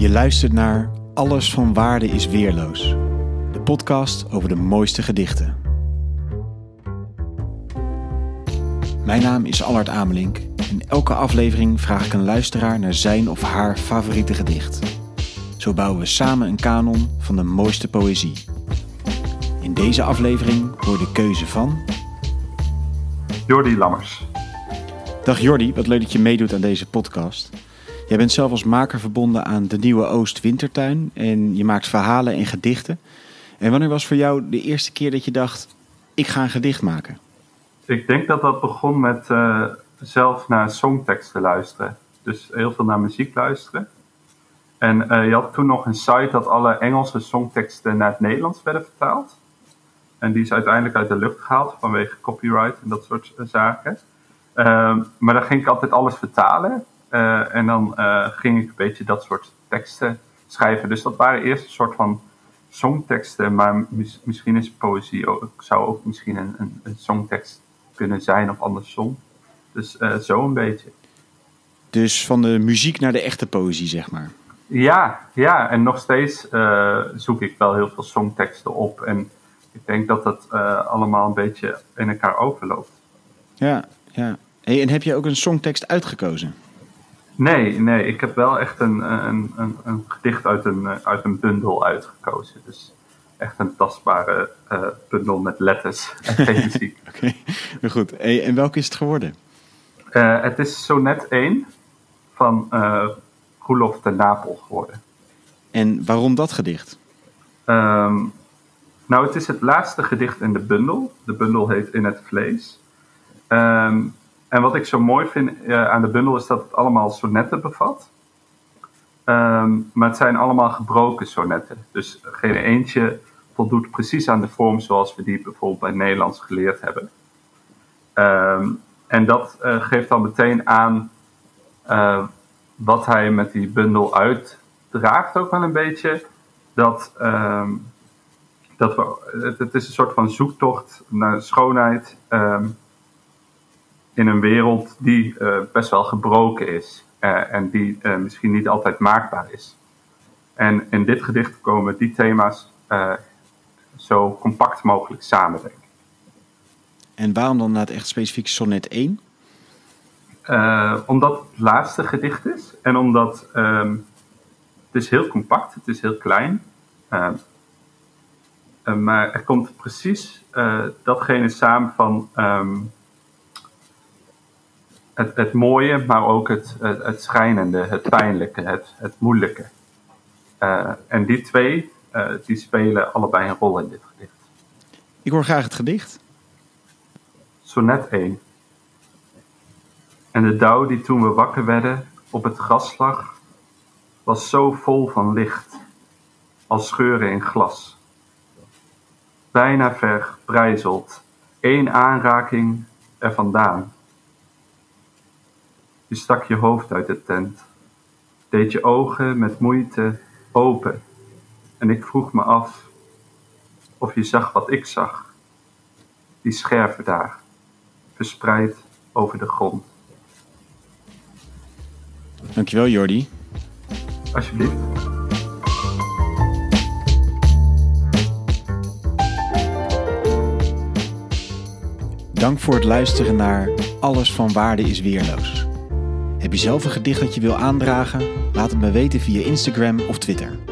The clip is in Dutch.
Je luistert naar Alles van Waarde is Weerloos, de podcast over de mooiste gedichten. Mijn naam is Allard Amelink en elke aflevering vraag ik een luisteraar naar zijn of haar favoriete gedicht. Zo bouwen we samen een kanon van de mooiste poëzie. In deze aflevering hoor de keuze van. Jordi Lammers. Dag Jordi, wat leuk dat je meedoet aan deze podcast. Jij bent zelf als maker verbonden aan de Nieuwe Oost Wintertuin en je maakt verhalen en gedichten. En wanneer was voor jou de eerste keer dat je dacht: ik ga een gedicht maken? Ik denk dat dat begon met uh, zelf naar songteksten luisteren. Dus heel veel naar muziek luisteren. En uh, je had toen nog een site dat alle Engelse songteksten naar het Nederlands werden vertaald. En die is uiteindelijk uit de lucht gehaald vanwege copyright en dat soort uh, zaken. Ehm, maar dan ging ik altijd alles vertalen. Uh, en dan uh, ging ik een beetje dat soort teksten schrijven. Dus dat waren eerst een soort van songteksten, maar mis, misschien is poëzie ook, zou ook misschien een, een, een songtekst kunnen zijn of andersom. Dus uh, zo een beetje. Dus van de muziek naar de echte poëzie, zeg maar. Ja, ja. en nog steeds zoek ik wel heel veel songteksten op. En ik denk dat dat allemaal een beetje in elkaar overloopt. Ja, ja. Hey, en heb je ook een songtekst uitgekozen? Nee, nee, ik heb wel echt een, een, een, een gedicht uit een, uit een bundel uitgekozen. Dus echt een tastbare uh, bundel met letters en geen muziek. Oké, okay. goed. Hey, en welke is het geworden? Uh, het is Sonnet 1 van uh, Roelof de Napel geworden. En waarom dat gedicht? Um, nou, het is het laatste gedicht in de bundel. De bundel heet In het Vlees. Um, en wat ik zo mooi vind uh, aan de bundel is dat het allemaal sonnetten bevat. Um, maar het zijn allemaal gebroken sonnetten. Dus geen eentje voldoet precies aan de vorm zoals we die bijvoorbeeld bij Nederlands geleerd hebben. Um, en dat uh, geeft dan meteen aan uh, wat hij met die bundel uitdraagt ook wel een beetje. Dat, um, dat we, het, het, is een soort van zoektocht naar schoonheid in een wereld die uh, best wel gebroken is uh, en die uh, misschien niet altijd maakbaar is. En in dit gedicht komen die thema's zo compact mogelijk samen, denk ik. En waarom dan het echt specifiek sonnet 1? omdat het laatste gedicht is en omdat um, het is heel compact, het is heel klein. maar er komt precies datgene samen van um, het, het mooie, maar ook het, het, het schijnende, het pijnlijke, het, het moeilijke. Uh, en die twee, uh, die spelen allebei een rol in dit gedicht. Ik hoor graag het gedicht. Sonnet 1. En de dauw die toen we wakker werden op het gras lag, was zo vol van licht, als scheuren in glas. Bijna verbrijzeld, één aanraking er vandaan je stak je hoofd uit de tent, deed je ogen met moeite open en ik vroeg me af of je zag wat ik zag. Die scherven daar, verspreid over de grond. Dankjewel Jordi. Alsjeblieft. Dank voor het luisteren naar Alles van Waarde is Weerloos. Heb je zelf een gedicht dat je wil aandragen? Laat het me weten via Instagram of Twitter.